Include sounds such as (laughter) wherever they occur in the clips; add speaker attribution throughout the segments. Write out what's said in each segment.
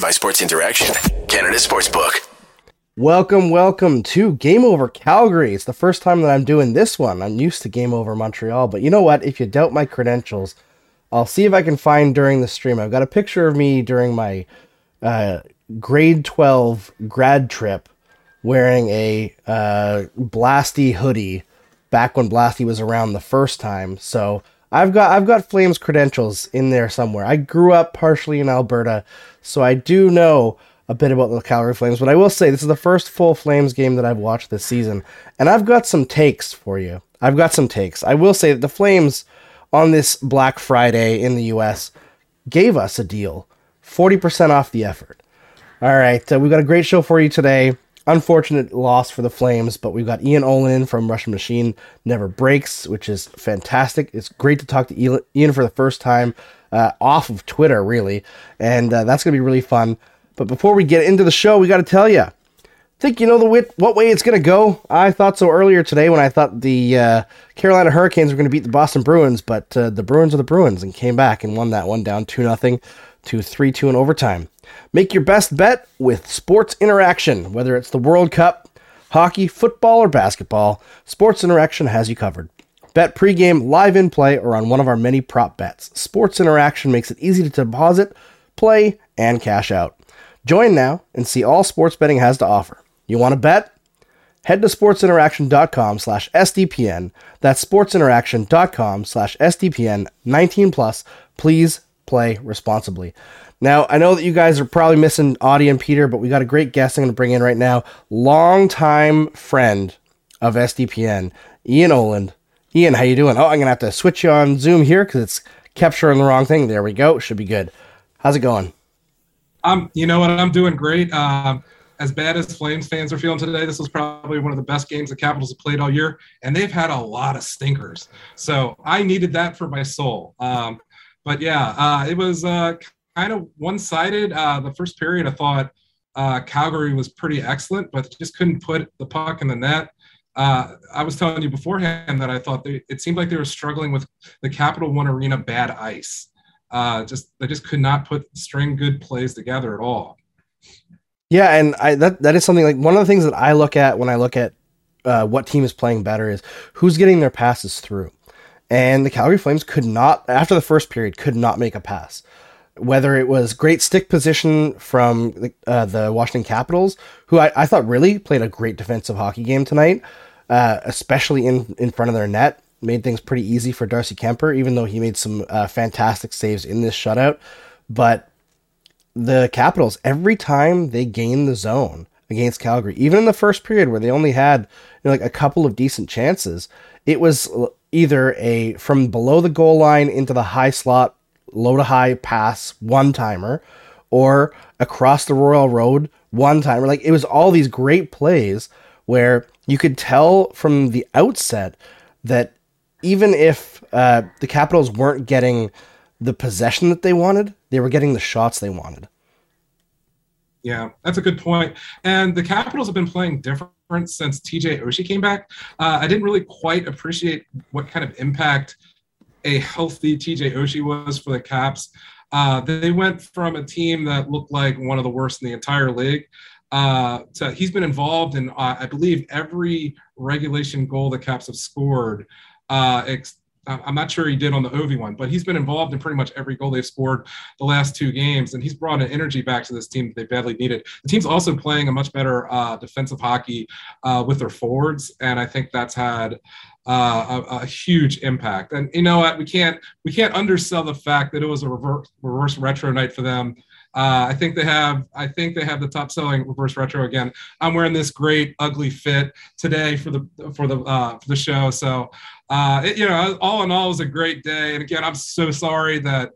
Speaker 1: powered by Sports Interaction, Canada Sportsbook.
Speaker 2: Welcome, welcome to Game Over Calgary. It's the first time that I'm doing this one. I'm used to Game Over Montreal, but you know what? If you doubt my credentials, I'll see if I can find during the stream. I've got a picture of me during my uh, grade 12 grad trip wearing a uh, Blasty hoodie back when Blasty was around the first time. So I've got I've got Flames credentials in there somewhere. I grew up partially in Alberta, so I do know a bit about the Calgary Flames. But I will say this is the first full Flames game that I've watched this season, and I've got some takes for you. I've got some takes. I will say that the Flames on this Black Friday in the U.S. gave us a deal, forty percent off the effort. All right, uh, we've got a great show for you today unfortunate loss for the Flames, but we've got Ian Oland from Russian Machine Never Breaks, which is fantastic. It's great to talk to Ian for the first time uh, off of Twitter, really, and uh, that's going to be really fun. But before we get into the show, we got to tell you. Think you know the wit, what way it's going to go? I thought so earlier today when I thought the uh, Carolina Hurricanes were going to beat the Boston Bruins, but uh, the Bruins are the Bruins and came back and won that one down 2 0 to 3 2 in overtime. Make your best bet with Sports Interaction, whether it's the World Cup, hockey, football, or basketball. Sports Interaction has you covered. Bet pregame, live in play, or on one of our many prop bets. Sports Interaction makes it easy to deposit, play, and cash out. Join now and see all sports betting has to offer. You want to bet? Head to sportsinteraction.com slash SDPN. That's sportsinteraction.com slash SDPN 19 plus. Please play responsibly. Now, I know that you guys are probably missing Audie and Peter, but we got a great guest I'm going to bring in right now. Longtime friend of SDPN, Ian Oland. Ian, how you doing? Oh, I'm going to have to switch you on Zoom here because it's capturing the wrong thing. There we go. Should be good. How's it going?
Speaker 3: Um, you know what? I'm doing great. Um, as bad as Flames fans are feeling today, this was probably one of the best games the Capitals have played all year, and they've had a lot of stinkers. So I needed that for my soul. Um, but yeah, uh, it was uh, kind of one-sided. Uh, the first period, I thought uh, Calgary was pretty excellent, but just couldn't put the puck in the net. Uh, I was telling you beforehand that I thought they, it seemed like they were struggling with the Capital One Arena bad ice. Uh, just they just could not put string good plays together at all.
Speaker 2: Yeah, and I that that is something like one of the things that I look at when I look at uh, what team is playing better is who's getting their passes through. And the Calgary Flames could not, after the first period, could not make a pass whether it was great stick position from the, uh, the Washington Capitals, who I, I, thought really played a great defensive hockey game tonight, uh, especially in, in front of their net. Made things pretty easy for Darcy Kuemper, even though he made some uh, fantastic saves in this shutout. But the Capitals, every time they gained the zone against Calgary, even in the first period where they only had you know, like a couple of decent chances, it was either a from below the goal line into the high slot low to high pass one timer or across the Royal Road one timer. Like it was all these great plays where you could tell from the outset that even if uh, the Capitals weren't getting the possession that they wanted, they were getting the shots they wanted.
Speaker 3: Yeah, that's a good point. And the Capitals have been playing different since TJ Oshie came back. Uh, I didn't really quite appreciate what kind of impact a healthy TJ Oshie was for the Caps. Uh, they went from a team that looked like one of the worst in the entire league. Uh, to, he's been involved in, uh, I believe, every regulation goal the Caps have scored. Uh, ex- I'm not sure he did on the Ovi one, but he's been involved in pretty much every goal they've scored the last two games, and he's brought an energy back to this team that they badly needed. The team's also playing a much better uh, defensive hockey uh, with their forwards, and I think that's had uh, a, a, huge impact. And you know what? We can't we can't undersell the fact that it was a reverse reverse retro night for them. Uh, I think they have. I think they have the top selling reverse retro again. I'm wearing this great ugly fit today for the for the uh, for the show. So, uh, it, you know, all in all, it was a great day. And again, I'm so sorry that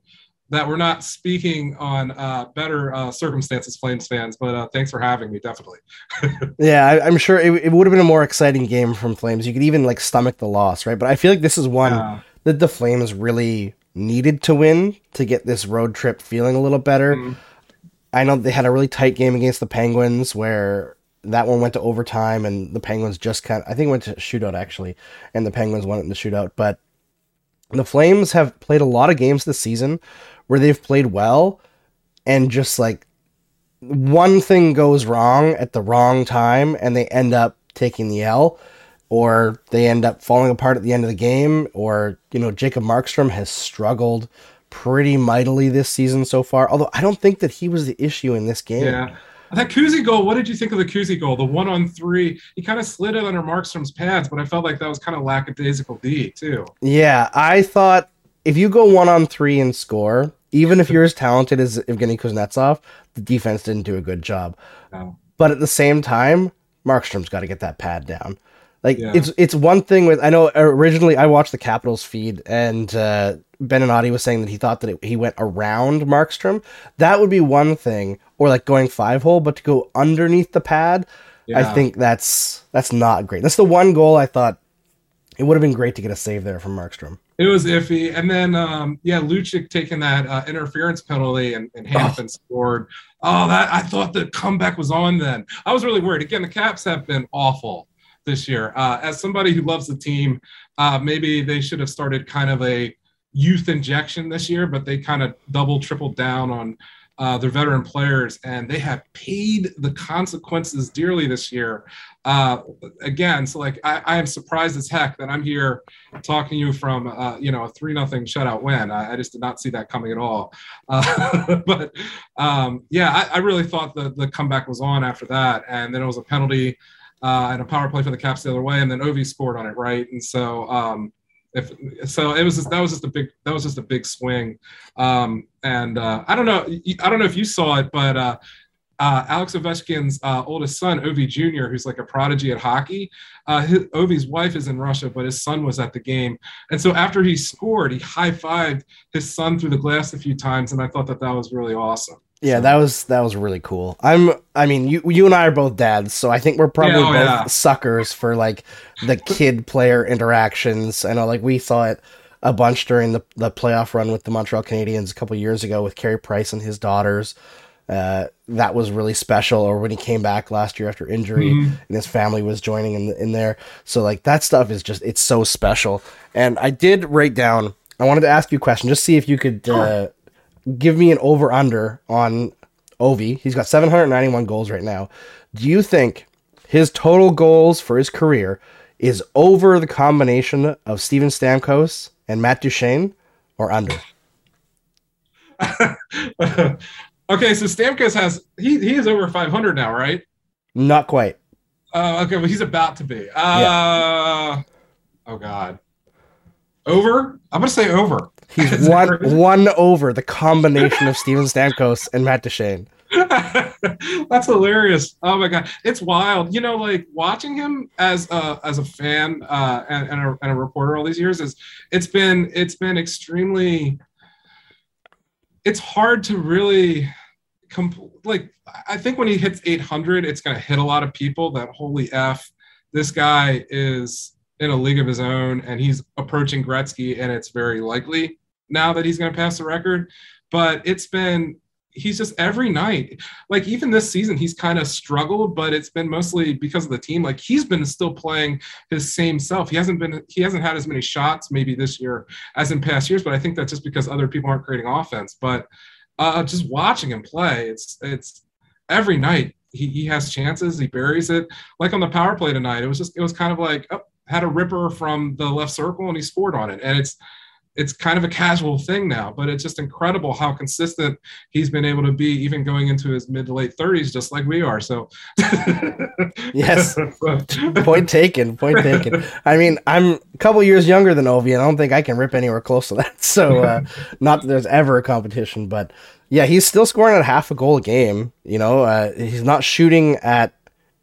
Speaker 3: that we're not speaking on uh, better uh, circumstances, Flames fans. But uh, thanks for having me, definitely. (laughs)
Speaker 2: yeah, I, am sure it, it would have been a more exciting game from Flames. You could even like stomach the loss, right? But I feel like this is one yeah. that the Flames really needed to win to get this road trip feeling a little better. Mm-hmm. I know they had a really tight game against the Penguins where that one went to overtime and the Penguins just kind of, I think went to shootout actually, and the Penguins won it in the shootout. But the Flames have played a lot of games this season where they've played well and just like one thing goes wrong at the wrong time and they end up taking the L or they end up falling apart at the end of the game or you know Jacob Markstrom has struggled pretty mightily this season so far although I don't think that he was the issue in this game.
Speaker 3: Yeah. That Kuzi goal, what did you think of the Kuzi goal? The one on three, he kind of slid it under Markstrom's pads, but I felt like that was kind of lackadaisical D too.
Speaker 2: Yeah, I thought if you go one on three and score, even if you're as talented as Evgeny Kuznetsov, the defense didn't do a good job.
Speaker 3: No.
Speaker 2: But at the same time, Markstrom's got to get that pad down. Like
Speaker 3: Yeah.
Speaker 2: it's it's one thing with I know originally I watched the Capitals feed and uh, Beninati was saying that he thought that it, he went around Markstrom. That would be one thing, or like going five hole, but to go underneath the pad, I think that's that's not great. That's the one goal I thought it would have been great to get a save there from Markstrom.
Speaker 3: It was iffy. And then, um, yeah, Lucic taking that uh, interference penalty and, and Hampton scored. Oh, that I thought the comeback was on then. I was really worried. Again, the Caps have been awful this year. Uh, as somebody who loves the team, uh, maybe they should have started kind of a youth injection this year, but they kind of double, tripled down on uh, their veteran players, and they have paid the consequences dearly this year. Uh, again, so like I, I am surprised as heck that I'm here talking to you from uh, you know a three nothing shutout win. I, I just did not see that coming at all. (laughs) Uh, but um, yeah, I, I really thought the the comeback was on after that, and then it was a penalty uh, and a power play for the Caps the other way, and then Ovi scored on it, right? And so um, if so, it was just, that was just a big that was just a big swing. Um, and uh, I don't know, I don't know if you saw it, but. Uh, uh, Alex Ovechkin's uh, oldest son, Ovi Jr., who's like a prodigy at hockey. Uh, his, Ovi's wife is in Russia, but his son was at the game. And so after he scored, he high fived his son through the glass a few times, and I thought that that was really awesome.
Speaker 2: Yeah, that was that was really cool. I'm I mean, you you and I are both dads, so I think we're probably
Speaker 3: Yeah, oh,
Speaker 2: both
Speaker 3: yeah.
Speaker 2: suckers for like the (laughs) kid player interactions. I know like we saw it a bunch during the the playoff run with the Montreal Canadiens a couple years ago with Carey Price and his daughters. Uh, that was really special. Or when he came back last year after injury
Speaker 3: Mhm.
Speaker 2: and his family was joining in in there. So like that stuff is just it's so special. And I did write down. I wanted to ask you a question, just see if you could uh, give me an over under on Ovi. He's got 791 goals right now. Do you think his total goals for his career is over the combination of Steven Stamkos and Matt Duchene or under? (laughs)
Speaker 3: okay, so Stamkos has he he is over 500 now, right?
Speaker 2: Not quite.
Speaker 3: Uh, okay, well he's about to be. Uh, Oh God, over? I'm gonna say over.
Speaker 2: He's (laughs) one one over the combination of Steven Stamkos and Matt Duchene. (laughs)
Speaker 3: That's hilarious. Oh my god, it's wild. You know, like watching him as a as a fan uh, and, and, a, and a reporter all these years is it's been it's been extremely. It's hard to really, comp- like I think when he hits 800, it's going to hit a lot of people. That holy f, this guy is in a league of his own, and he's approaching Gretzky, and it's very likely now that he's going to pass the record. But it's been he's just every night like even this season he's kind of struggled but it's been mostly because of the team like he's been still playing his same self. He hasn't been he hasn't had as many shots maybe this year as in past years but i think that's just because other people aren't creating offense but uh just watching him play it's it's every night he, he has chances he buries it. Like on the power play tonight it was just it was kind of like oh, had a ripper from the left circle and he scored on it and it's it's kind of a casual thing now, but it's just incredible how consistent he's been able to be, even going into his mid to late 30s, just like we are. So, (laughs)
Speaker 2: Yes. (laughs) Point taken. Point taken. I mean, I'm a couple years younger than Ovi, and I don't think I can rip anywhere close to that. (laughs) So, uh, not that there's ever a competition, but yeah, he's still scoring at half a goal a game. You know, uh, he's not shooting at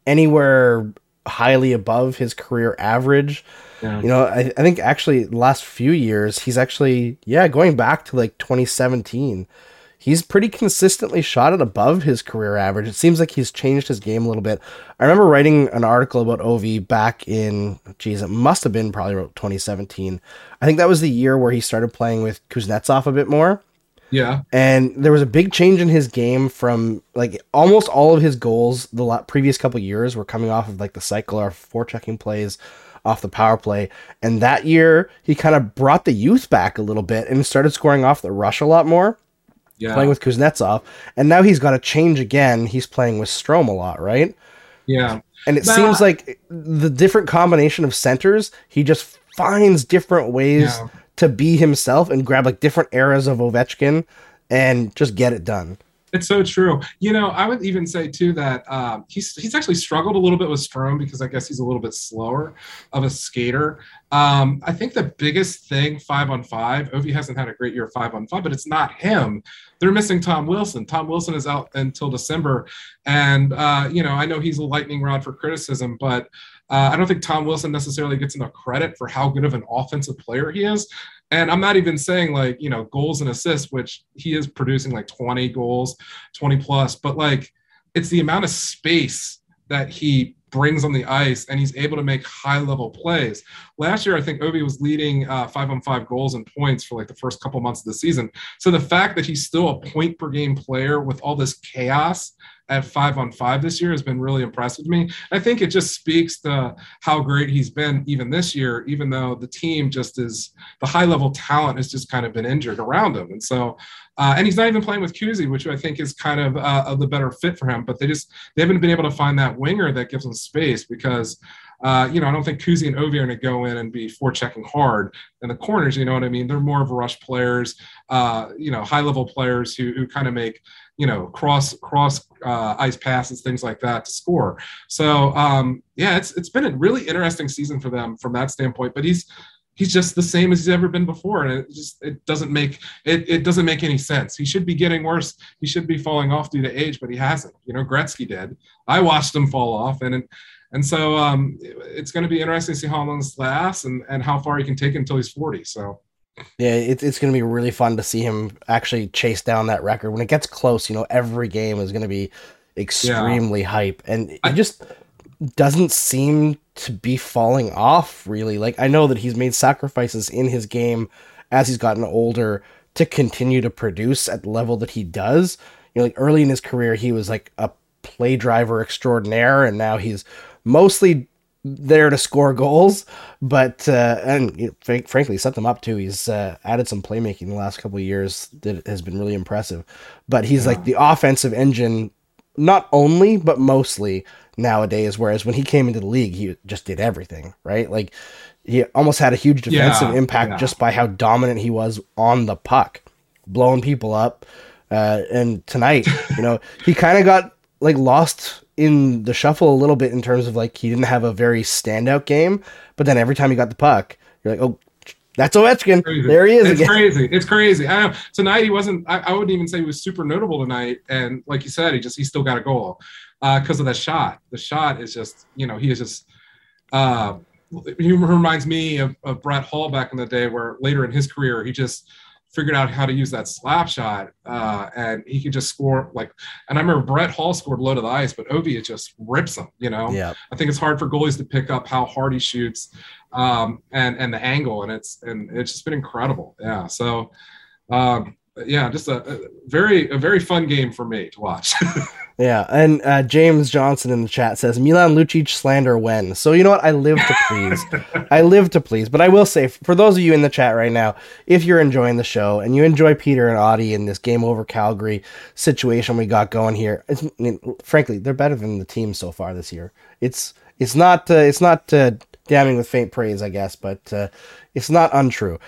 Speaker 2: anywhere highly above his career average.
Speaker 3: Yeah.
Speaker 2: You know, I, I think actually last few years he's actually yeah going back to like 2017, he's pretty consistently shot at above his career average. It seems like he's changed his game a little bit. I remember writing an article about Ovi back in geez, it must have been probably about 2017. I think that was the year where he started playing with Kuznetsov a bit more.
Speaker 3: Yeah.
Speaker 2: And there was a big change in his game from like almost all of his goals the previous couple years were coming off of like the cycle or forechecking plays off the power play. And that year he kind of brought the youth back a little bit and started scoring off the rush a lot more.
Speaker 3: Yeah.
Speaker 2: playing with Kuznetsov, and now he's got to change again. He's playing with Strome a lot, right?
Speaker 3: Yeah.
Speaker 2: And it
Speaker 3: Nah.
Speaker 2: seems like the different combination of centers, he just finds different ways
Speaker 3: Yeah.
Speaker 2: To be himself and grab like different eras of Ovechkin and just get it done.
Speaker 3: It's so true. You know, I would even say too that um, he's he's actually struggled a little bit with Strome because I guess he's a little bit slower of a skater. Um, I think the biggest thing five on five, Ovi hasn't had a great year five on five, but it's not him. They're missing Tom Wilson. Tom Wilson is out until December, and uh, you know I know he's a lightning rod for criticism, but uh, I don't think Tom Wilson necessarily gets enough credit for how good of an offensive player he is. And I'm not even saying like, you know, goals and assists, which he is producing like 20 goals, 20 plus, but like it's the amount of space that he brings on the ice and he's able to make high level plays. Last year, I think Ovi was leading uh, five on five goals and points for like the first couple months of the season. So the fact that he's still a point per game player with all this chaos at five on five this year has been really impressive to me. I think it just speaks to how great he's been even this year, even though the team just is the high level talent has just kind of been injured around him. And so, uh, and he's not even playing with Kuzi, which I think is kind of uh, the better fit for him. But they just they haven't been able to find that winger that gives him space because. Uh, you know, I don't think Kuzi and Ovi are going to go in and be forechecking hard in the corners. You know what I mean? They're more of rush players, uh, you know, high level players who who kind of make you know cross cross uh, ice passes, things like that to score. So um, yeah, it's it's been a really interesting season for them from that standpoint. But he's he's just the same as he's ever been before, and it just it doesn't make it it doesn't make any sense. He should be getting worse. He should be falling off due to age, but he hasn't. You know, Gretzky did. I watched him fall off, and. and so um, it's going to be interesting to see how long this lasts and, and how far he can take until he's 40. So
Speaker 2: Yeah, it, it's going to be really fun to see him actually chase down that record. When it gets close, you know, every game is going to be extremely hype. And it
Speaker 3: I-
Speaker 2: just doesn't seem to be falling off, really. Like, I know that he's made sacrifices in his game as he's gotten older to continue to produce at the level that he does. You know, like early in his career, he was like a play driver extraordinaire, and now he's mostly there to score goals, but uh, and you know, frank, frankly set them up too. He's uh, added some playmaking the last couple of years that has been really impressive. But he's like the offensive engine, not only but mostly nowadays. Whereas when he came into the league, he just did everything right. Like he almost had a huge defensive
Speaker 3: Yeah,
Speaker 2: impact
Speaker 3: yeah.
Speaker 2: just by how dominant he was on the puck, blowing people up. Uh, and tonight, you know, he kind of got like lost in the shuffle a little bit in terms of like he didn't have a very standout game, but then every time he got the puck, you're like, oh, that's Ovechkin.
Speaker 3: crazy.
Speaker 2: There he is
Speaker 3: It's
Speaker 2: again.
Speaker 3: crazy. It's crazy. I know. Tonight he wasn't. I, I wouldn't even say he was super notable tonight. And like you said, he just he still got a goal because of that shot. The shot is just you know he is just. Uh, he reminds me of, of Brett Hull back in the day, where later in his career he just figured out how to use that slap shot, uh, and he could just score like. And I remember Brett Hull scored low to the ice, but Ovi it just rips him. You know.
Speaker 2: Yeah,
Speaker 3: I think it's hard for goalies to pick up how hard he shoots um, and and the angle, and it's and it's just been incredible. Yeah. So, um, yeah, just a, a very a very fun game for me to watch. (laughs)
Speaker 2: yeah. And uh, James Johnson in the chat says Milan Lucic slander when. So you know what? I live to please. (laughs) I live to please. But I will say, for those of you in the chat right now, if you're enjoying the show and you enjoy Peter and Audie in this game over Calgary situation we got going here, it's, I mean, frankly, they're better than the team so far this year. It's it's not uh, it's not uh, damning with faint praise, I guess, but uh, it's not untrue.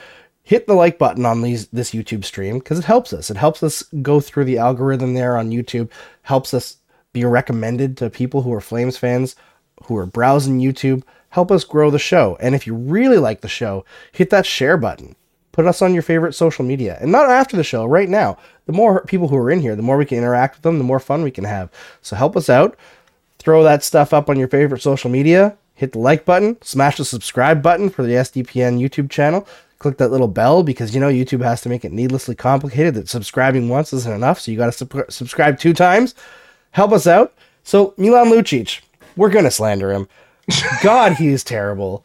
Speaker 2: Hit the like button on these this YouTube stream because it helps us. It helps us go through the algorithm there on YouTube. Helps us be recommended to people who are Flames fans who are browsing YouTube. Help us grow the show. And if you really like the show, hit that share button. Put us on your favorite social media. And not after the show, right now. The more people who are in here, the more we can interact with them, the more fun we can have. So help us out. Throw that stuff up on your favorite social media. Hit the like button. Smash the subscribe button for the SDPN YouTube channel. Click that little bell because you know YouTube has to make it needlessly complicated that subscribing once isn't enough. So you got to sub- subscribe two times. Help us out. So Milan Lucic, we're gonna slander him. (laughs) God, he is terrible.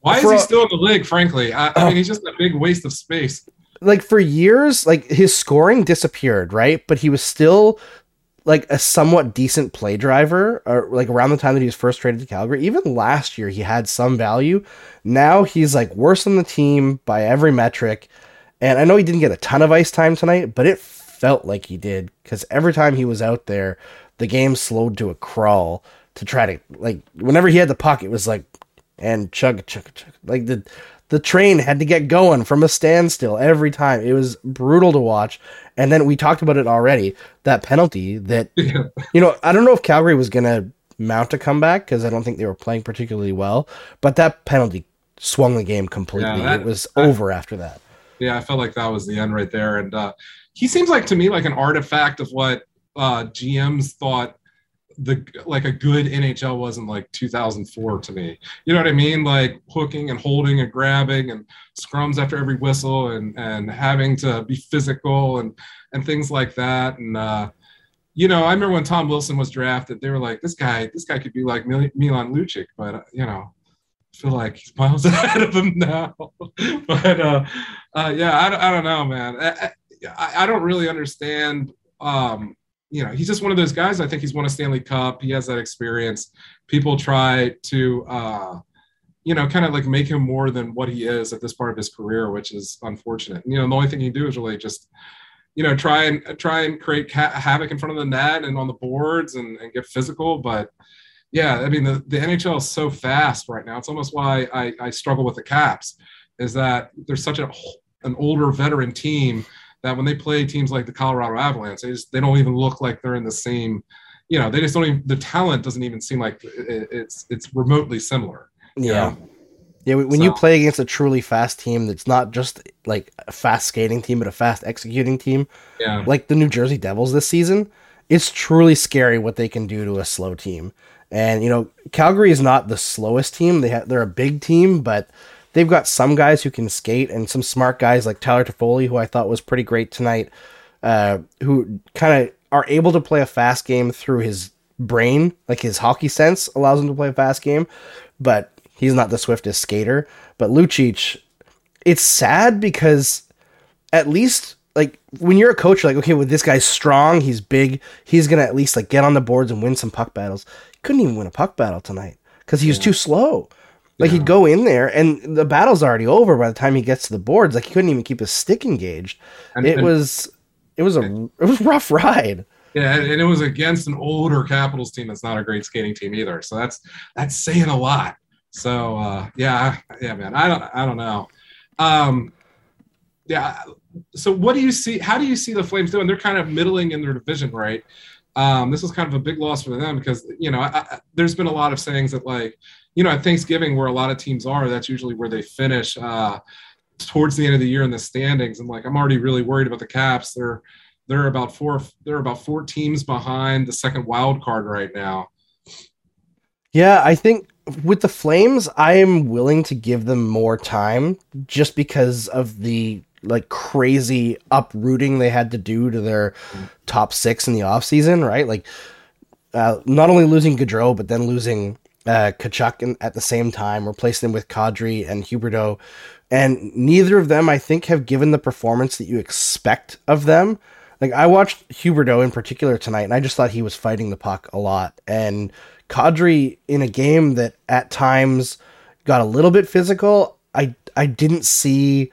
Speaker 3: Why is
Speaker 2: For
Speaker 3: he still in the league? Frankly, I, I mean he's just a (clears throat) big waste of space.
Speaker 2: like for years, like his scoring disappeared, right? But he was still like a somewhat decent play driver, or like around the time that he was first traded to Calgary. Even last year, he had some value. Now he's like worse than the team by every metric, And I know he didn't get a ton of ice time tonight, but it felt like he did because every time he was out there, the game slowed to a crawl to try to like whenever he had the puck, it was like and chug chug chug like the the train had to get going from a standstill every time. It was brutal to watch. And then we talked about it already. That penalty that
Speaker 3: Yeah.
Speaker 2: you know, I don't know if Calgary was gonna mount a comeback because I don't think they were playing particularly well, but that penalty swung the game completely.
Speaker 3: Yeah, that-
Speaker 2: it was
Speaker 3: that-
Speaker 2: over after that.
Speaker 3: Yeah, I felt like that was the end right there. And uh, he seems like to me like an artifact of what uh, GMs thought the like a good NHL was in like 2004 to me. You know what I mean? Like hooking and holding and grabbing and scrums after every whistle and and having to be physical and and things like that. And uh, you know, I remember when Tom Wilson was drafted, they were like, this guy, this guy could be like Mil- Milan Lucic, but uh, you know. I feel like he's miles (laughs) ahead of him now, (laughs) but uh, uh, yeah, I, don't- I don't know, man. I, I, I don't really understand. Um, you know, he's just one of those guys. I think he's won a Stanley Cup. He has that experience. People try to, uh, you know, kind of like make him more than what he is at this part of his career, which is unfortunate. You know, the only thing he can do is really just, you know, try and try and create havoc in front of the net and on the boards and, and get physical. But yeah, I mean, the, the NHL is so fast right now. It's almost why I, I struggle with the Caps, is that there's such a an older veteran team that when they play teams like the Colorado Avalanche, they just they don't even look like they're in the same. You know, they just don't even. The talent doesn't even seem like it, it's it's remotely similar.
Speaker 2: Yeah.
Speaker 3: know?
Speaker 2: Yeah, when when you play against a truly fast team that's not just like a fast skating team, but a fast executing team,
Speaker 3: yeah,
Speaker 2: like the New Jersey Devils this season, it's truly scary what they can do to a slow team. And you know, Calgary is not the slowest team. They ha- they're a big team, but they've got some guys who can skate and some smart guys like Tyler Toffoli, who I thought was pretty great tonight, uh, who kind of are able to play a fast game through his brain, like his hockey sense allows him to play a fast game, but he's not the swiftest skater. But Lucic, it's sad because at least like when you're a coach, you're like, okay, well, this guy's strong, he's big, he's gonna at least like get on the boards and win some puck battles. He couldn't even win a puck battle tonight because he was too slow. Like he'd go in there and the battle's already over by the time he gets to the boards. Like he couldn't even keep his stick engaged.
Speaker 3: And-
Speaker 2: it
Speaker 3: and-
Speaker 2: was it was a it was a rough ride.
Speaker 3: yeah, and it was against an older Capitals team that's not a great skating team either. So that's that's saying a lot. So uh, yeah, yeah, man. I don't I don't know. Um, yeah. So what do you see? How do you see the Flames doing? They're kind of middling in their division, right? Um, this was kind of a big loss for them because you know I, I, there's been a lot of sayings that like you know at Thanksgiving where a lot of teams are that's usually where they finish uh, towards the end of the year in the standings and like I'm already really worried about the Caps. They're they're about four they're about four teams behind the second wild card right now.
Speaker 2: Yeah, I think with the Flames, I am willing to give them more time just because of the like crazy uprooting they had to do to their top six in the offseason, right? Like uh, not only losing Gaudreau, but then losing uh, Tkachuk in, at the same time, replacing him with Kadri and Huberdeau. And neither of them, I think, have given the performance that you expect of them. Like I watched Huberdeau in particular tonight, and I just thought he was fighting the puck a lot. And Kadri in a game that at times got a little bit physical, I I didn't see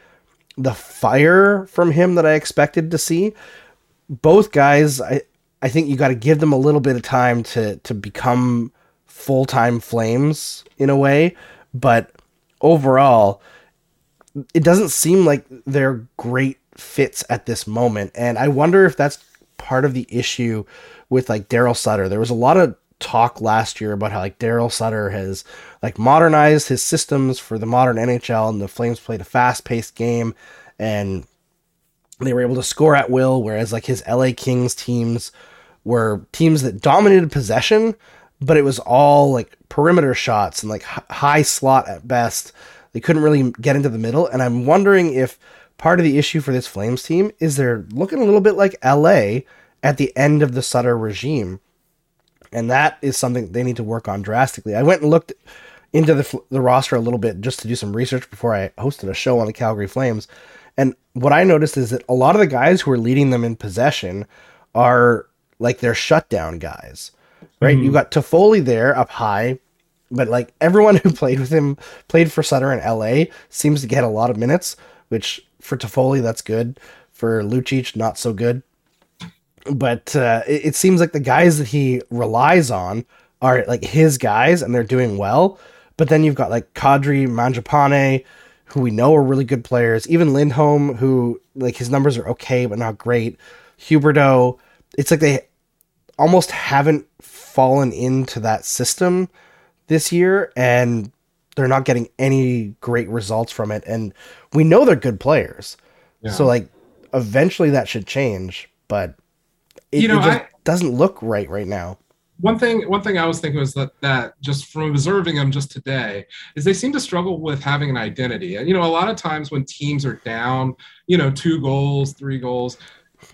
Speaker 2: the fire from him that I expected to see. Both guys, I I think you got to give them a little bit of time to to become full time Flames in a way, but overall, it doesn't seem like they're great fits at this moment, and I wonder if that's part of the issue with like Daryl Sutter. There was a lot of talk last year about how like Daryl Sutter has like modernized his systems for the modern NHL and the Flames played a fast-paced game and they were able to score at will whereas like his LA Kings teams were teams that dominated possession but it was all like perimeter shots and like h- high slot at best. They couldn't really get into the middle and I'm wondering if part of the issue for this Flames team is they're looking a little bit like LA at the end of the Sutter regime and that is something they need to work on drastically. I went and looked into the the roster a little bit just to do some research before I hosted a show on the Calgary Flames, and what I noticed is that a lot of the guys who are leading them in possession are like their shutdown guys, right? Mm-hmm. You got Toffoli there up high, but like everyone (laughs) who played with him played for Sutter in L.A. seems to get a lot of minutes, which for Toffoli, that's good. For Lucic, not so good. But uh, it, it seems like the guys that he relies on are like his guys, and they're doing well. But then you've got like Kadri, Mangiapane, who we know are really good players. Even Lindholm, who like his numbers are okay but not great. Huberdeau, it's like they almost haven't fallen into that system this year, and they're not getting any great results from it. And we know they're good players, yeah. so like eventually that should change. But it, you know, it just I, doesn't look right right now
Speaker 3: one thing one thing I was thinking was that that just from observing them just today is they seem to struggle with having an identity. And you know, a lot of times when teams are down, you know, two goals, three goals,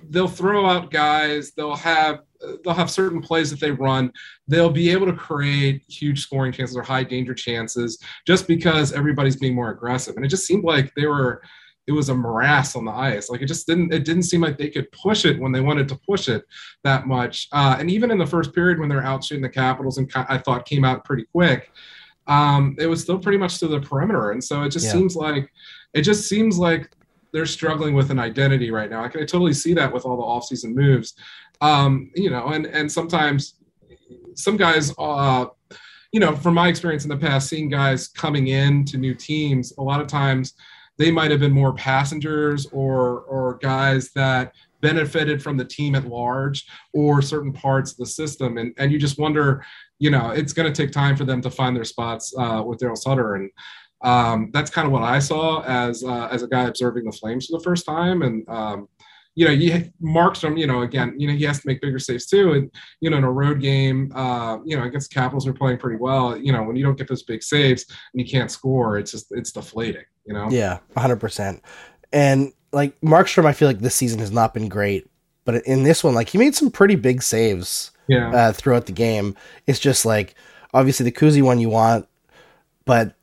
Speaker 3: they'll throw out guys, they'll have they'll have certain plays that they run, they'll be able to create huge scoring chances or high danger chances just because everybody's being more aggressive. And it just seemed like they were it was a morass on the ice. Like it just didn't it didn't seem like they could push it when they wanted to push it that much. Uh, and even in the first period when they're out shooting the Capitals and I thought came out pretty quick, um, it was still pretty much to the perimeter. And so it just yeah. seems like it just seems like they're struggling with an identity right now. I can totally see that with all the offseason moves. Um, you know, and and sometimes some guys uh you know, from my experience in the past, seeing guys coming in to new teams, a lot of times they might have been more passengers or or guys that benefited from the team at large or certain parts of the system. And and you just wonder you know it's going to take time for them to find their spots uh, with Daryl Sutter. And um, that's kind of what I saw as uh, as a guy observing the Flames for the first time. And um, you know, you Markstrom, you know, again, you know, he has to make bigger saves too. And, you know, in a road game, uh, you know, against Capitals are playing pretty well. You know, when you don't get those big saves and you can't score, it's just, it's deflating, you know?
Speaker 2: Yeah, 100%. And like Markstrom, I feel like this season has not been great. But in this one, like he made some pretty big saves yeah. uh, throughout the game. It's just like, obviously, the Kuzi one you want, but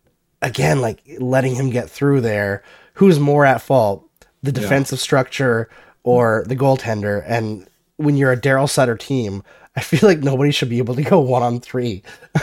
Speaker 2: again, like letting him get through there, who's more at fault? The defensive yeah. structure or the goaltender. And when you're a Daryl Sutter team, I feel like nobody should be able to go one on three (laughs)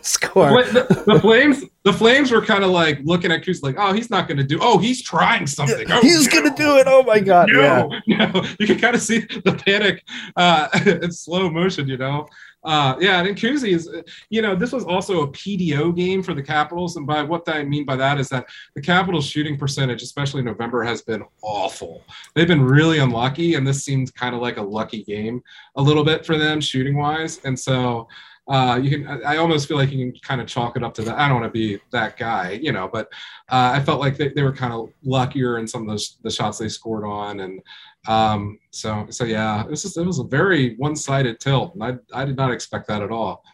Speaker 2: score.
Speaker 3: The, the, Flames, the Flames were kind of like looking at Cruz like, oh, he's not going to do. Oh, he's trying something. Oh,
Speaker 2: he's no. going to do it. Oh my god!
Speaker 3: No, yeah. no. You can kind of see the panic uh, (laughs) in slow motion. You know, uh, yeah, and Kuzi is, you know, this was also a PDO game for the Capitals, and by what I mean by that is that the Capitals' shooting percentage, especially November, has been awful. They've been really unlucky, and this seemed kind of like a lucky game a little bit for them shooting wise, and so. Uh, you can. I almost feel like you can kind of chalk it up to that. I don't want to be that guy, you know, but uh, I felt like they, they were kind of luckier in some of those the shots they scored on, and um, so so yeah, this is it was a very one sided tilt, and I I did not expect that at all.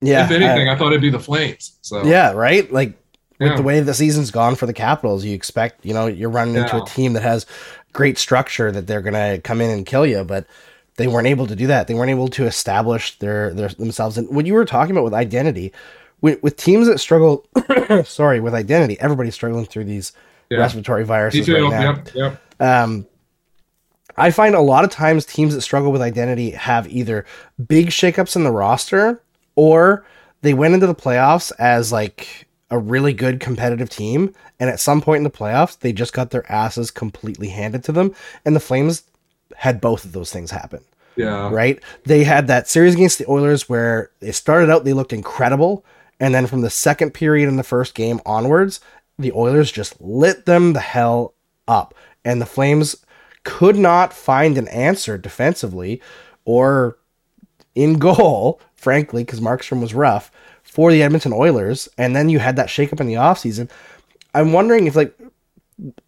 Speaker 3: Yeah, if anything, I, I thought it'd be the Flames. So
Speaker 2: yeah, right, like. With yeah. the way the season's gone for the Capitals, you expect, you know, you're running yeah. into a team that has great structure that they're going to come in and kill you, but they weren't able to do that. They weren't able to establish their, their themselves. And what you were talking about with identity, with, with teams that struggle, (coughs) sorry, with identity, everybody's struggling through these yeah. respiratory viruses right now. Yep, yep. Um, I find a lot of times teams that struggle with identity have either big shakeups in the roster or they went into the playoffs as like a really good competitive team and at some point in the playoffs they just got their asses completely handed to them and the Flames had both of those things happen.
Speaker 3: Yeah.
Speaker 2: Right? They had that series against the Oilers where they started out they looked incredible and then from the second period in the first game onwards the Oilers just lit them the hell up and the Flames could not find an answer defensively or in goal, frankly, because Markstrom was rough for the Edmonton Oilers. And then you had that shakeup in the offseason. I'm wondering if like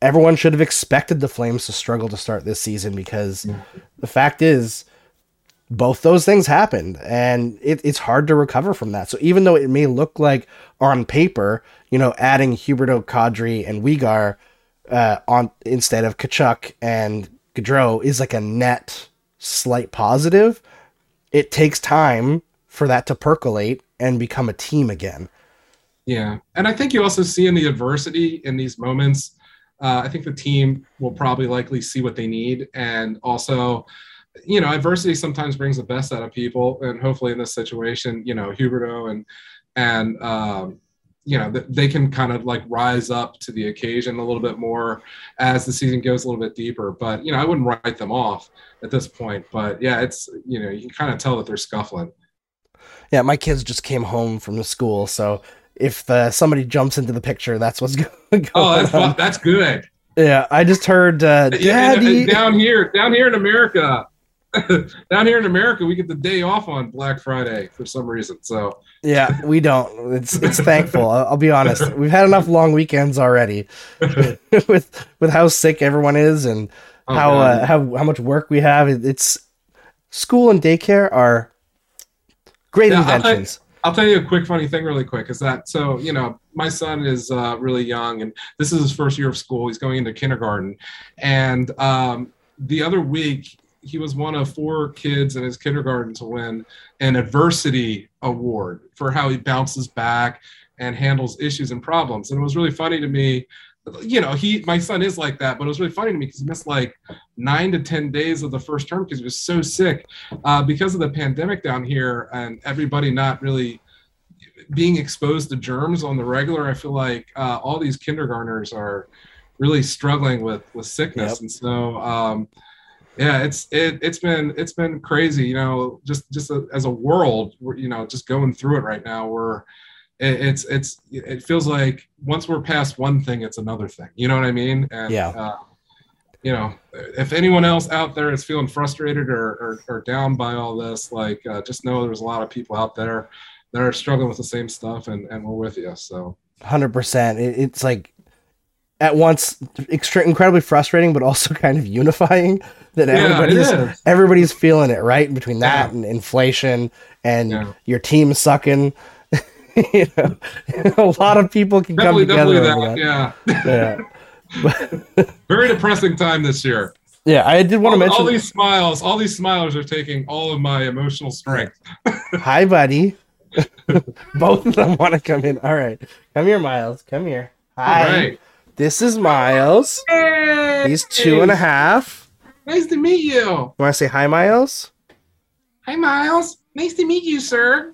Speaker 2: everyone should have expected the Flames to struggle to start this season because the fact is both those things happened and it, it's hard to recover from that. So even though it may look like on paper, you know, adding Huberdeau, Kadri, and Weegar – uh, on instead of Tkachuk and Gaudreau is like a net slight positive. It takes time for that to percolate and become a team again.
Speaker 3: Yeah, and I think you also see in the adversity in these moments. Uh, I think the team will probably likely see what they need, and also, you know, adversity sometimes brings the best out of people. And hopefully, in this situation, you know, Huberdeau and and um, you know they can kind of like rise up to the occasion a little bit more as the season goes a little bit deeper. But you know, I wouldn't write them off at this point. But yeah, it's you know you can kind of tell that they're scuffling.
Speaker 2: Yeah, my kids just came home from the school, so if the, somebody jumps into the picture, that's what's (laughs) going
Speaker 3: Oh, that's
Speaker 2: on.
Speaker 3: that's good.
Speaker 2: Yeah, I just heard uh,
Speaker 3: Yeah,
Speaker 2: Daddy.
Speaker 3: and down here, down here in America, (laughs) down here in America, we get the day off on Black Friday for some reason. So
Speaker 2: Yeah, we don't. It's it's thankful. I'll, I'll be honest. (laughs) We've had enough long weekends already (laughs) with with how sick everyone is and
Speaker 3: Oh,
Speaker 2: how uh, how how much work we have. It's school and daycare are great
Speaker 3: Yeah, I'll
Speaker 2: inventions.
Speaker 3: I'll tell you a quick funny thing really quick is that so you know my son is uh, really young and this is his first year of school he's going into kindergarten and um, the other week he was one of four kids in his kindergarten to win an adversity award for how he bounces back and handles issues and problems and it was really funny to me you know he my son is like that but it was really funny to me because he missed like nine to ten days of the first term because he was so sick uh, because of the pandemic down here and everybody not really being exposed to germs on the regular, I feel like uh, all these kindergartners are really struggling with with sickness,
Speaker 2: Yep.
Speaker 3: and so um, yeah, it's it, it's been it's been crazy. You know, just just a, as a world, we're, you know, just going through it right now. We're it, it's it's it feels like once we're past one thing, it's another thing. You know what I mean? And,
Speaker 2: Yeah.
Speaker 3: Uh, you know, if anyone else out there is feeling frustrated or, or, or down by all this, like, uh, just know there's a lot of people out there that are struggling with the same stuff, and, and we're with you. So,
Speaker 2: Hundred percent. It's like at once extre- incredibly frustrating, but also (laughs) kind of unifying that
Speaker 3: Yeah,
Speaker 2: everybody's everybody's feeling it right between that
Speaker 3: Yeah.
Speaker 2: and inflation and
Speaker 3: Yeah.
Speaker 2: your team sucking. (laughs) you know, a lot of people can come together.
Speaker 3: definitely that.
Speaker 2: that.
Speaker 3: Yeah.
Speaker 2: Yeah. (laughs)
Speaker 3: Very depressing time this year.
Speaker 2: Yeah, I did want to mention.
Speaker 3: all these smiles, all these smiles are taking all of my emotional strength.
Speaker 2: Hi, buddy. Both of them want to come in. All right, come here, Miles. Come here. Hi.
Speaker 3: All right.
Speaker 2: This is Miles. He's two and a half.
Speaker 3: Nice to meet you.
Speaker 2: You want to say hi, Miles?
Speaker 3: Hi, Miles. Nice to meet you, sir.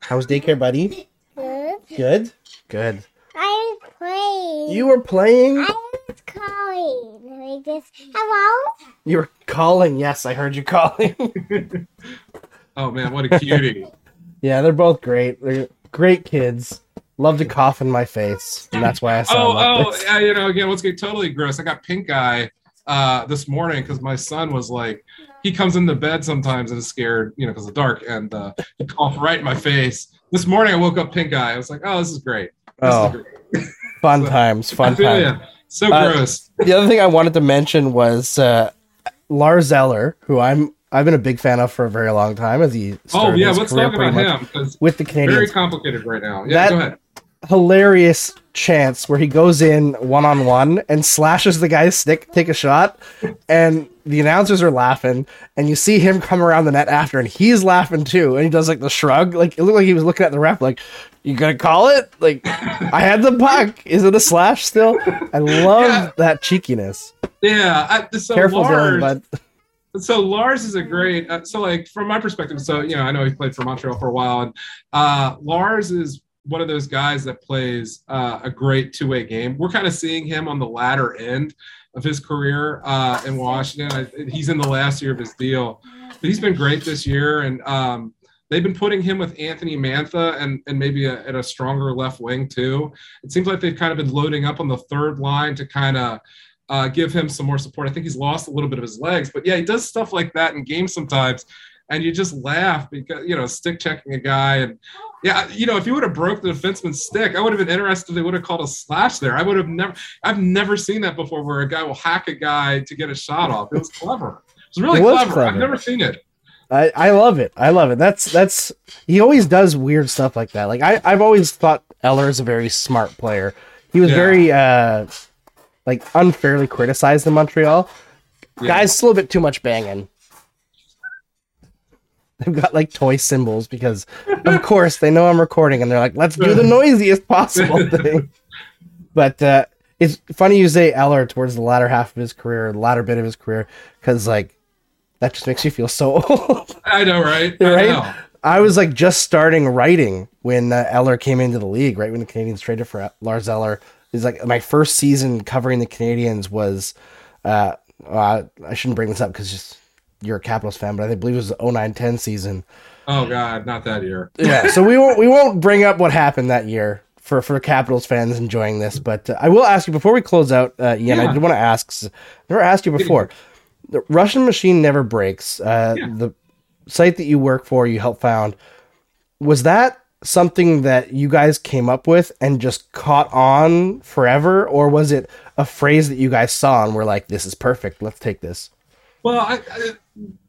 Speaker 2: How was daycare, buddy?
Speaker 4: Good.
Speaker 2: Good. Good.
Speaker 4: I was playing.
Speaker 2: You were playing.
Speaker 4: I was calling like this. Hello.
Speaker 2: You were calling. Yes, I heard you calling. (laughs)
Speaker 3: Oh man, what a cutie. (laughs)
Speaker 2: yeah, they're both great. They're great kids. Love to cough in my face, and that's why I (laughs) sound
Speaker 3: oh,
Speaker 2: like
Speaker 3: oh,
Speaker 2: this.
Speaker 3: yeah, you know, again, let's get totally gross. I got pink eye uh, this morning because my son was like, he comes into bed sometimes and is scared, you know, because of the dark, and uh, he coughed right in my face. This morning I woke up pink eye. I was like, oh, this is great. This
Speaker 2: Oh,
Speaker 3: is great. (laughs)
Speaker 2: fun times, fun times.
Speaker 3: So
Speaker 2: Uh,
Speaker 3: gross.
Speaker 2: the other thing I wanted to mention was uh, Lars Eller, who I'm I've been a big fan of for a very long time, as he
Speaker 3: Oh yeah, let's talk about him because
Speaker 2: with the
Speaker 3: very complicated right now. Yeah,
Speaker 2: That-
Speaker 3: go ahead.
Speaker 2: Hilarious chance where he goes in one on one and slashes the guy's stick, take a shot, and the announcers are laughing, and you see him come around the net after, and he's laughing too, and he does like the shrug, like it looked like he was looking at the ref, like, "You gonna call it? Like, I had the puck. Is it a slash still?" I love
Speaker 3: Yeah.
Speaker 2: that cheekiness.
Speaker 3: Yeah, I, so
Speaker 2: Careful,
Speaker 3: Lars,
Speaker 2: Dylan, but
Speaker 3: so Lars is a great. Uh, so like from my perspective, so you know I know he played for Montreal for a while, and uh, Lars is one of those guys that plays uh, a great two way game. We're kind of seeing him on the latter end of his career uh, in Washington. I, he's in the last year of his deal, but he's been great this year, and um, they've been putting him with Anthony Mantha and and maybe a, at a stronger left wing too. It seems like they've kind of been loading up on the third line to kind of uh, give him some more support. I think he's lost a little bit of his legs, but yeah, he does stuff like that in games sometimes, and you just laugh because you know stick checking a guy and yeah, you know if you would have broke the defenseman's stick, I would have been interested. They would have called a slash there. I would have never. I've never seen that before, where a guy will hack a guy to get a shot off. It was clever. It was really
Speaker 2: It was
Speaker 3: clever.
Speaker 2: clever.
Speaker 3: I've never seen it.
Speaker 2: I, I love it. I love it. That's that's he always does weird stuff like that. Like I, I've always thought Eller is a very smart player. He was
Speaker 3: Yeah.
Speaker 2: very uh like unfairly criticized in Montreal.
Speaker 3: Yeah.
Speaker 2: Guys a bit too much banging. (laughs) They've got like toy cymbals because of course they know I'm recording and they're like, let's do the (laughs) noisiest possible thing. But uh it's funny you say Eller towards the latter half of his career, the latter bit of his career, because like that just makes you feel so old.
Speaker 3: I know, right? (laughs)
Speaker 2: Right?
Speaker 3: I know.
Speaker 2: I was like just starting writing when uh, Eller came into the league, right when the Canadiens traded for Lars Eller. It's like my first season covering the Canadiens was. Uh, uh, I shouldn't bring this up because just you're a Capitals fan, but I think believe it was the 09-10 season.
Speaker 3: Oh God, not that year.
Speaker 2: yeah, (laughs) so we won't we won't bring up what happened that year for for Capitals fans enjoying this, but uh, I will ask you before we close out, uh, Ian.
Speaker 3: Yeah.
Speaker 2: I did want to ask. I never asked you before. The Russian machine never breaks. Uh,
Speaker 3: Yeah.
Speaker 2: The site that you work for, you helped found, was that something that you guys came up with and just caught on forever, or was it a phrase that you guys saw and were like, "This is perfect. Let's take this."
Speaker 3: Well, I, I,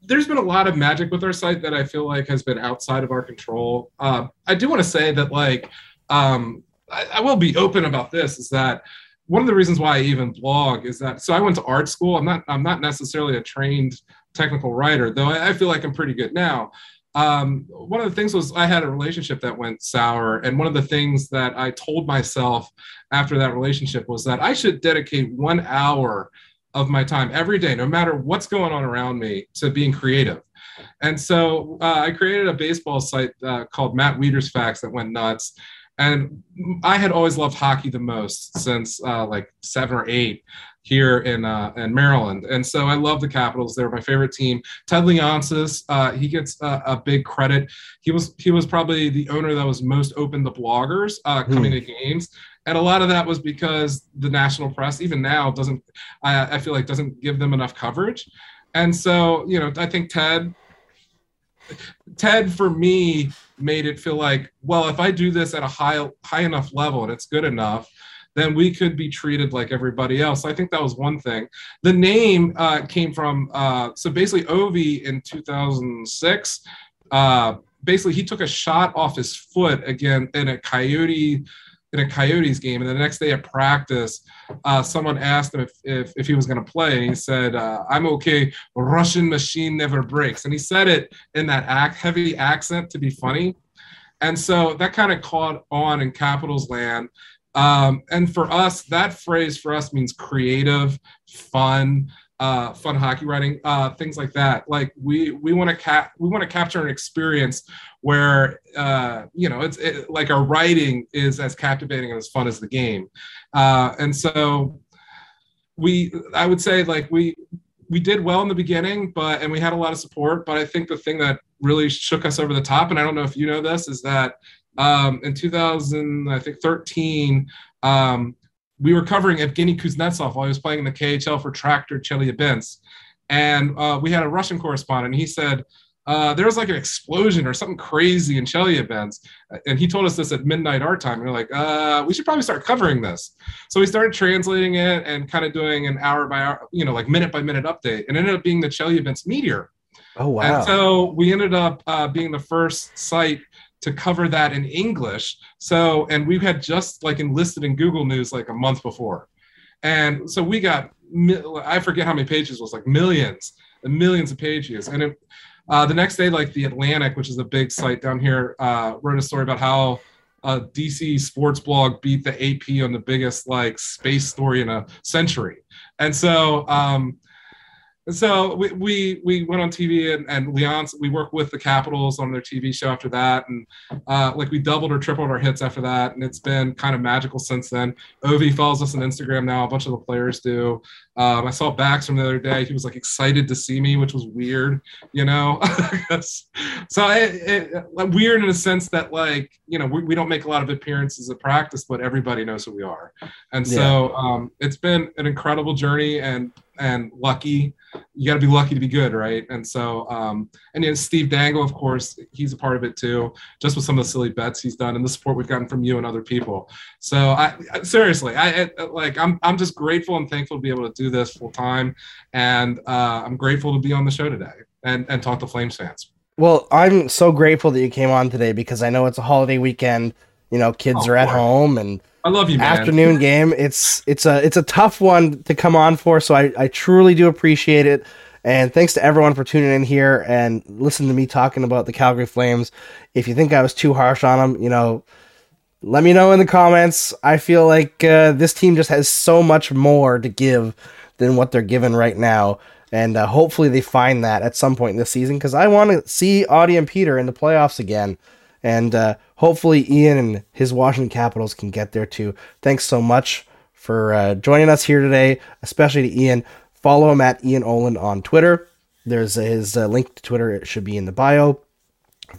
Speaker 3: there's been a lot of magic with our site that I feel like has been outside of our control. Uh, I do want to say that, like, um, I, I will be open about this. Is that one of the reasons why I even blog is that so I went to art school. I'm not I'm not necessarily a trained technical writer, though I, I feel like I'm pretty good now. Um, one of the things was I had a relationship that went sour, and one of the things that I told myself after that relationship was that I should dedicate one hour of my time every day, no matter what's going on around me, to being creative. And so uh, I created a baseball site uh, called Matt Wieters Facts that went nuts. And I had always loved hockey the most since uh, like seven or eight here in uh, in Maryland. And so I love the Capitals. They're my favorite team. Ted Leonsis, uh, he gets a, a big credit. He was he was probably the owner that was most open to bloggers uh, coming to games and a lot of that was because the national press even now doesn't I, I feel like doesn't give them enough coverage and so you know i think ted ted for me made it feel like well if i do this at a high high enough level and it's good enough then we could be treated like everybody else. I think that was one thing. The name uh, came from uh, so basically Ovi in 2006. Uh, basically, he took a shot off his foot again in a coyote in a Coyotes game, and the next day at practice, uh, someone asked him if, if, if he was going to play, and he said, uh, "I'm okay. Russian machine never breaks," and he said it in that act, heavy accent to be funny, and so that kind of caught on in Capitals land. Um, and for us, that phrase for us means creative, fun, uh, fun hockey writing, uh, things like that. Like we we want to cap we want to capture an experience where uh, you know it's it, like our writing is as captivating and as fun as the game. Uh, and so we I would say like we we did well in the beginning, but and we had a lot of support. But I think the thing that really shook us over the top, and I don't know if you know this, is that um, in 2000, I think 13, um, we were covering Evgeny Kuznetsov while he was playing in the KHL for Tractor Chelyabinsk. And uh, we had a Russian correspondent. And he said, uh, there was like an explosion or something crazy in Chelyabinsk. And he told us this at midnight our time. And we're like, uh, we should probably start covering this. So we started translating it and kind of doing an hour by hour, you know, like minute by minute update. And it ended up being the Chelyabinsk meteor.
Speaker 2: Oh wow!
Speaker 3: And so we ended up uh, being the first site to cover that in English. So, and we had just like enlisted in Google News like a month before. And so we got, I forget how many pages it was like millions and millions of pages. And it, uh, the next day, like the Atlantic, which is a big site down here, uh, wrote a story about how a DC sports blog beat the AP on the biggest like space story in a century. And so, um, and so we, we we went on TV and, and Leonsis we worked with the Capitals on their TV show after that and uh, like we doubled or tripled our hits after that and it's been kind of magical since then. Ovi follows us on Instagram now. A bunch of the players do. Um, I saw Backstrom the other day. He was like excited to see me, which was weird, you know. (laughs) so it, it, weird in a sense that like you know we, we don't make a lot of appearances at practice, but everybody knows who we are. And so um, it's been an incredible journey and and lucky. You got to be lucky to be good, right? And so, um, and then Steve Dangle, of course, he's a part of it too, just with some of the silly bets he's done and the support we've gotten from you and other people. So, I, I seriously, I, I like, I'm, I'm just grateful and thankful to be able to do this full time, and uh, I'm grateful to be on the show today and and talk to Flames fans.
Speaker 2: Well, I'm so grateful that you came on today because I know it's a holiday weekend. You know, kids
Speaker 3: Oh,
Speaker 2: are at
Speaker 3: boy.
Speaker 2: home and
Speaker 3: I love you, man.
Speaker 2: afternoon game. It's it's a it's a tough one to come on for, so I, I truly do appreciate it. And thanks to everyone for tuning in here and listening to me talking about the Calgary Flames. If you think I was too harsh on them, you know, let me know in the comments. I feel like uh, this team just has so much more to give than what they're given right now. and uh, hopefully they find that at some point in this season because I want to see Audie and Peter in the playoffs again, and uh, hopefully Ian and his Washington Capitals can get there too. Thanks so much for uh, joining us here today, especially to Ian. Follow him at Ian Oland on Twitter. There's his uh, link to Twitter. It should be in the bio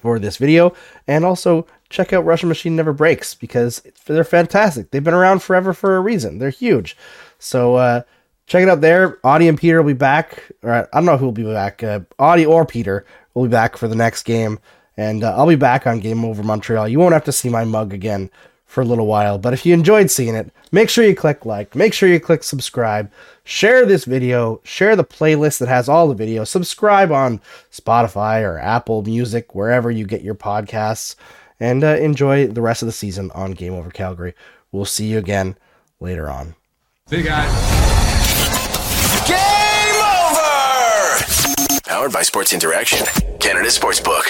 Speaker 2: for this video, and also check out Russian Machine Never Breaks because they're fantastic. They've been around forever for a reason. They're huge. So uh, check it out there. Audie and Peter will be back. Or I don't know who will be back. Uh, Audie or Peter will be back for the next game. And uh, I'll be back on Game Over Montreal. You won't have to see my mug again for a little while. But if you enjoyed seeing it, make sure you click like, make sure you click subscribe, share this video, share the playlist that has all the videos, subscribe on Spotify or Apple Music, wherever you get your podcasts, and uh, enjoy the rest of the season on Game Over Calgary. We'll see you again later on.
Speaker 3: See you guys.
Speaker 1: Game over! Powered by Sports Interaction, Canada Sportsbook.